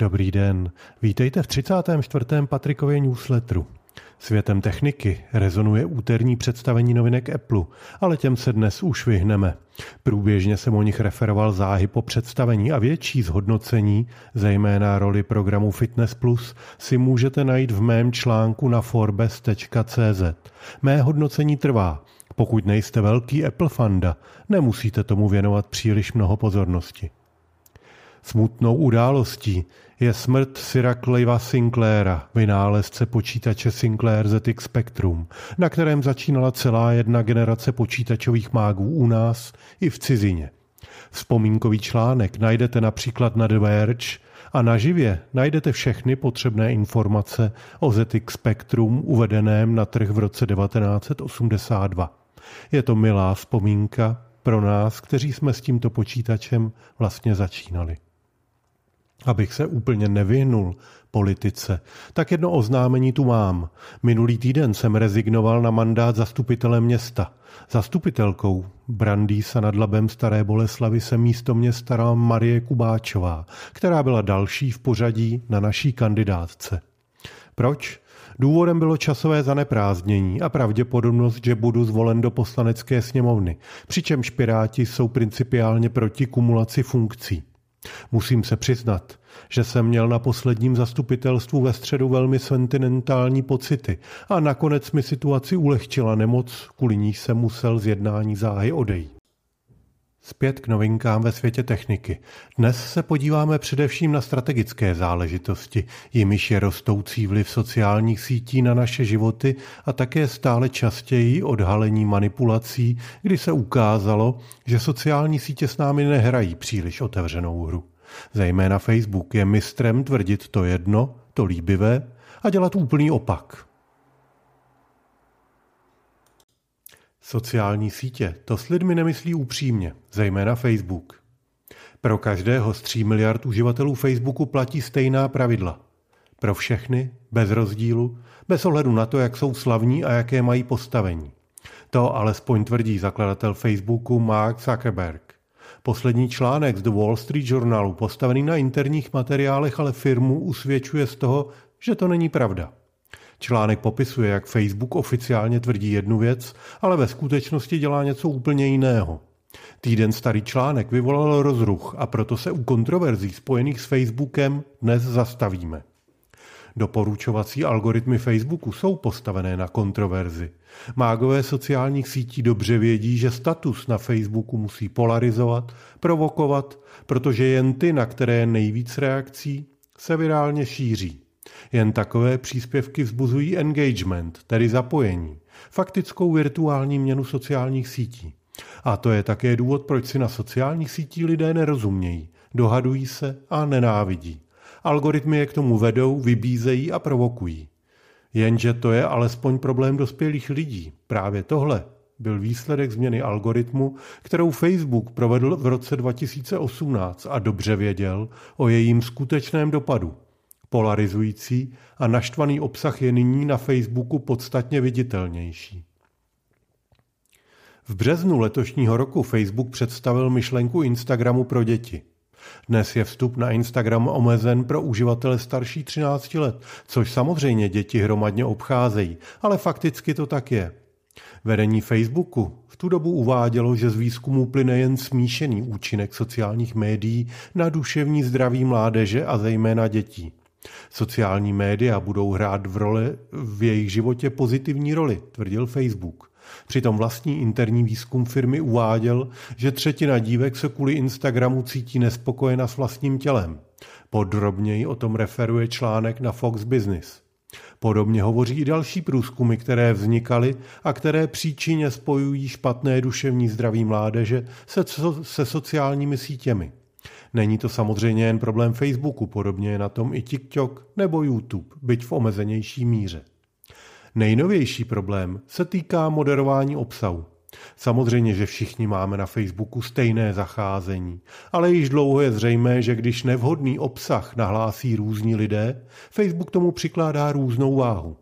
Dobrý den, vítejte v 34. Patrikově newsletteru. Světem techniky rezonuje úterní představení novinek Apple, ale těm se dnes už vyhneme. Průběžně jsem o nich referoval záhy po představení a větší zhodnocení, zejména roli programu Fitness Plus, si můžete najít v mém článku na forbes.cz. Mé hodnocení trvá. Pokud nejste velký Apple fanda, nemusíte tomu věnovat příliš mnoho pozornosti. Smutnou událostí je smrt Syra Cliva Sinclaira, vynálezce počítače Sinclair ZX Spectrum, na kterém začínala celá jedna generace počítačových mágů u nás i v cizině. Vzpomínkový článek najdete například na The Verge a naživě najdete všechny potřebné informace o ZX Spectrum uvedeném na trh v roce 1982. Je to milá vzpomínka pro nás, kteří jsme s tímto počítačem vlastně začínali abych se úplně nevyhnul politice, tak jedno oznámení tu mám. Minulý týden jsem rezignoval na mandát zastupitele města. Zastupitelkou Brandýsa nad Labem Staré Boleslavy se místo mě starala Marie Kubáčová, která byla další v pořadí na naší kandidátce. Proč? Důvodem bylo časové zaneprázdnění a pravděpodobnost, že budu zvolen do poslanecké sněmovny, přičemž Piráti jsou principiálně proti kumulaci funkcí. Musím se přiznat, že jsem měl na posledním zastupitelstvu ve středu velmi sentimentální pocity a nakonec mi situaci ulehčila nemoc, kvůli níž jsem musel z jednání záhy odejít. Zpět k novinkám ve světě techniky. Dnes se podíváme především na strategické záležitosti, jimiž je rostoucí vliv sociálních sítí na naše životy a také stále častěji odhalení manipulací, kdy se ukázalo, že sociální sítě s námi nehrají příliš otevřenou hru. Zejména Facebook je mistrem tvrdit to jedno, to líbivé, a dělat úplný opak. Sociální sítě to s lidmi nemyslí upřímně, zejména Facebook. Pro každého z 3 miliard uživatelů Facebooku platí stejná pravidla. Pro všechny, bez rozdílu, bez ohledu na to, jak jsou slavní a jaké mají postavení. To alespoň tvrdí zakladatel Facebooku Mark Zuckerberg. Poslední článek z The Wall Street Journalu, postavený na interních materiálech, ale firmu usvědčuje z toho, že to není pravda. Článek popisuje, jak Facebook oficiálně tvrdí jednu věc, ale ve skutečnosti dělá něco úplně jiného. Týden starý článek vyvolal rozruch a proto se u kontroverzí spojených s Facebookem dnes zastavíme. Doporučovací algoritmy Facebooku jsou postavené na kontroverzi. Mágové sociálních sítí dobře vědí, že status na Facebooku musí polarizovat, provokovat, protože jen ty, na které je nejvíc reakcí, se virálně šíří. Jen takové příspěvky vzbuzují engagement, tedy zapojení, faktickou virtuální měnu sociálních sítí. A to je také důvod, proč si na sociálních sítích lidé nerozumějí, dohadují se a nenávidí. Algoritmy je k tomu vedou, vybízejí a provokují. Jenže to je alespoň problém dospělých lidí. Právě tohle byl výsledek změny algoritmu, kterou Facebook provedl v roce 2018 a dobře věděl o jejím skutečném dopadu. Polarizující a naštvaný obsah je nyní na Facebooku podstatně viditelnější. V březnu letošního roku Facebook představil myšlenku Instagramu pro děti. Dnes je vstup na Instagram omezen pro uživatele starší 13 let, což samozřejmě děti hromadně obcházejí, ale fakticky to tak je. Vedení Facebooku v tu dobu uvádělo, že z výzkumu plyne jen smíšený účinek sociálních médií na duševní zdraví mládeže a zejména dětí. Sociální média budou hrát v, roli, v jejich životě pozitivní roli, tvrdil Facebook. Přitom vlastní interní výzkum firmy uváděl, že třetina dívek se kvůli Instagramu cítí nespokojena s vlastním tělem. Podrobněji o tom referuje článek na Fox Business. Podobně hovoří i další průzkumy, které vznikaly a které příčině spojují špatné duševní zdraví mládeže se, se sociálními sítěmi. Není to samozřejmě jen problém Facebooku, podobně je na tom i TikTok nebo YouTube, byť v omezenější míře. Nejnovější problém se týká moderování obsahu. Samozřejmě, že všichni máme na Facebooku stejné zacházení, ale již dlouho je zřejmé, že když nevhodný obsah nahlásí různí lidé, Facebook tomu přikládá různou váhu.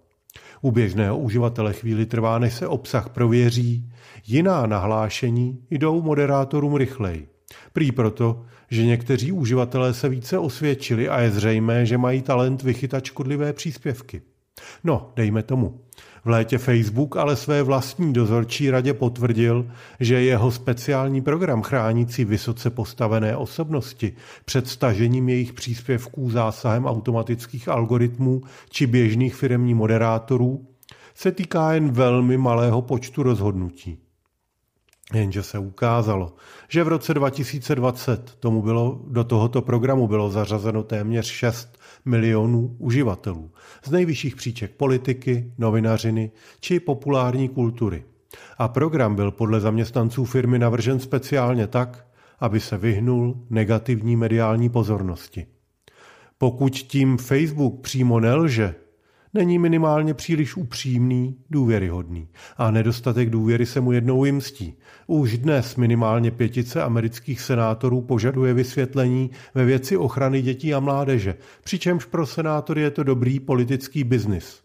U běžného uživatele chvíli trvá, než se obsah prověří, jiná nahlášení jdou moderátorům rychleji. Prý proto, že někteří uživatelé se více osvědčili a je zřejmé, že mají talent vychytat škodlivé příspěvky. No, dejme tomu. V létě Facebook ale své vlastní dozorčí radě potvrdil, že jeho speciální program chránící vysoce postavené osobnosti před stažením jejich příspěvků zásahem automatických algoritmů či běžných firemních moderátorů se týká jen velmi malého počtu rozhodnutí. Jenže se ukázalo, že v roce 2020 tomu bylo, do tohoto programu bylo zařazeno téměř 6 milionů uživatelů z nejvyšších příček politiky, novinařiny či populární kultury. A program byl podle zaměstnanců firmy navržen speciálně tak, aby se vyhnul negativní mediální pozornosti. Pokud tím Facebook přímo nelže, není minimálně příliš upřímný, důvěryhodný. A nedostatek důvěry se mu jednou jimstí. Už dnes minimálně pětice amerických senátorů požaduje vysvětlení ve věci ochrany dětí a mládeže, přičemž pro senátory je to dobrý politický biznis.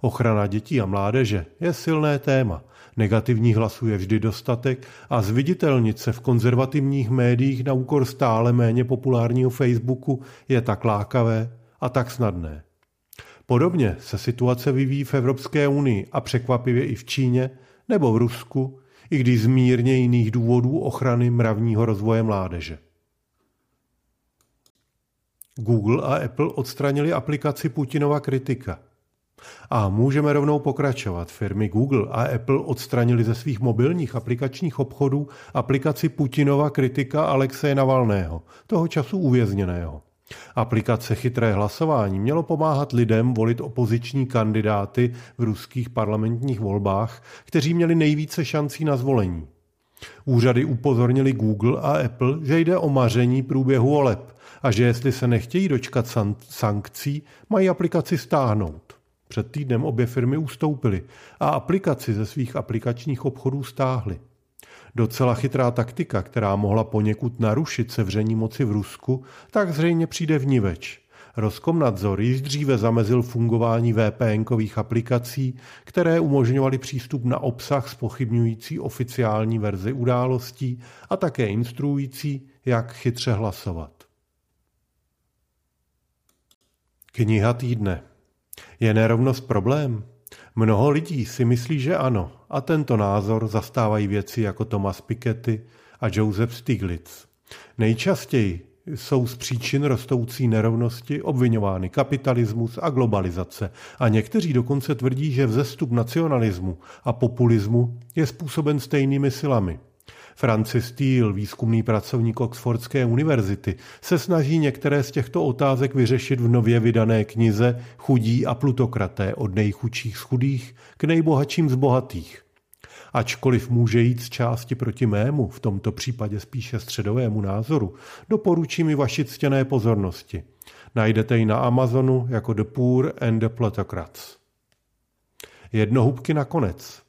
Ochrana dětí a mládeže je silné téma. Negativních hlasů je vždy dostatek a zviditelnit se v konzervativních médiích na úkor stále méně populárního Facebooku je tak lákavé a tak snadné. Podobně se situace vyvíjí v Evropské unii a překvapivě i v Číně nebo v Rusku, i když z mírně jiných důvodů ochrany mravního rozvoje mládeže. Google a Apple odstranili aplikaci Putinova kritika. A můžeme rovnou pokračovat. Firmy Google a Apple odstranili ze svých mobilních aplikačních obchodů aplikaci Putinova kritika Alexeje Navalného, toho času uvězněného. Aplikace Chytré hlasování mělo pomáhat lidem volit opoziční kandidáty v ruských parlamentních volbách, kteří měli nejvíce šancí na zvolení. Úřady upozornili Google a Apple, že jde o maření průběhu voleb a že jestli se nechtějí dočkat sankcí, mají aplikaci stáhnout. Před týdnem obě firmy ustoupily a aplikaci ze svých aplikačních obchodů stáhly. Docela chytrá taktika, která mohla poněkud narušit sevření moci v Rusku, tak zřejmě přijde v niveč. Roskomnadzor již dříve zamezil fungování VPN-kových aplikací, které umožňovaly přístup na obsah spochybňující oficiální verzi událostí a také instruující, jak chytře hlasovat. Kniha týdne. Je nerovnost problém? Mnoho lidí si myslí, že ano, a tento názor zastávají věci jako Thomas Piketty a Joseph Stiglitz. Nejčastěji jsou z příčin rostoucí nerovnosti obvinovány kapitalismus a globalizace a někteří dokonce tvrdí, že vzestup nacionalismu a populismu je způsoben stejnými silami – Francis Steele, výzkumný pracovník Oxfordské univerzity, se snaží některé z těchto otázek vyřešit v nově vydané knize Chudí a plutokraté od nejchudších z chudých k nejbohatším z bohatých. Ačkoliv může jít z části proti mému, v tomto případě spíše středovému názoru, doporučím mi vaši ctěné pozornosti. Najdete ji na Amazonu jako The Poor and the Plutocrats. Jednohubky nakonec.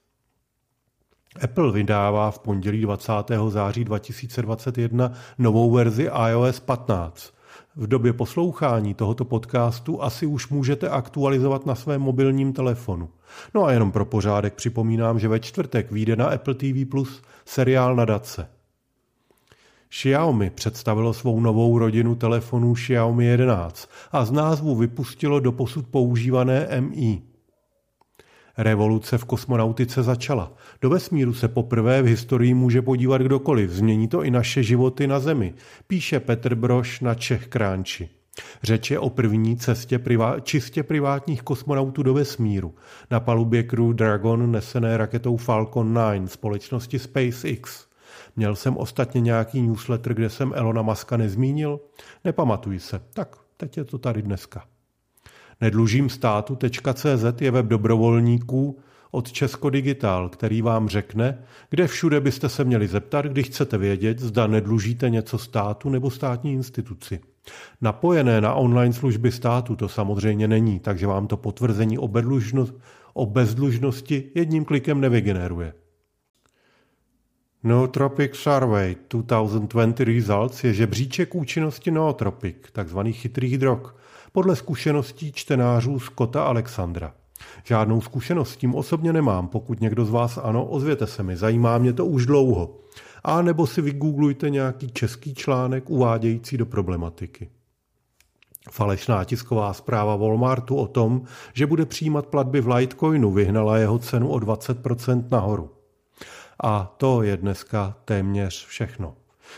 Apple vydává v pondělí 20. září 2021 novou verzi iOS 15. V době poslouchání tohoto podcastu asi už můžete aktualizovat na svém mobilním telefonu. No a jenom pro pořádek připomínám, že ve čtvrtek vyjde na Apple TV Plus seriál Nadace. Xiaomi představilo svou novou rodinu telefonů Xiaomi 11 a z názvu vypustilo doposud používané MI. Revoluce v kosmonautice začala. Do vesmíru se poprvé v historii může podívat kdokoliv. Změní to i naše životy na Zemi, píše Petr Broš na Čech Kránči. Řeč je o první cestě privá- čistě privátních kosmonautů do vesmíru. Na palubě Crew Dragon nesené raketou Falcon 9 společnosti SpaceX. Měl jsem ostatně nějaký newsletter, kde jsem Elona Muska nezmínil? Nepamatuji se. Tak, teď je to tady dneska. Nedlužím státu.cz je web dobrovolníků od Česko Digital, který vám řekne, kde všude byste se měli zeptat, když chcete vědět, zda nedlužíte něco státu nebo státní instituci. Napojené na online služby státu to samozřejmě není, takže vám to potvrzení o, o bezdlužnosti jedním klikem nevygeneruje. Nootropic Survey 2020 Results je žebříček účinnosti nootropic, takzvaných chytrých drog, podle zkušeností čtenářů Scotta Alexandra. Žádnou zkušenost s tím osobně nemám, pokud někdo z vás ano, ozvěte se mi, zajímá mě to už dlouho. A nebo si vygooglujte nějaký český článek uvádějící do problematiky. Falešná tisková zpráva Walmartu o tom, že bude přijímat platby v Litecoinu, vyhnala jeho cenu o 20% nahoru. A to je dneska téměř všechno.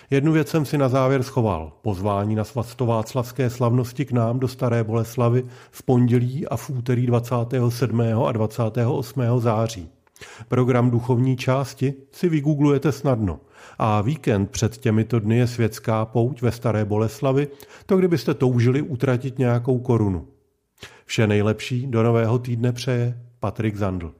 Jednu věc jsem si na závěr schoval. Pozvání na svatováclavské slavnosti k nám do Staré Boleslavy v pondělí a v úterý 27. a 28. září. Program duchovní části si vygooglujete snadno. A víkend před těmito dny je světská pouť ve Staré Boleslavi, to kdybyste toužili utratit nějakou korunu. Vše nejlepší do nového týdne přeje Patrik Zandl.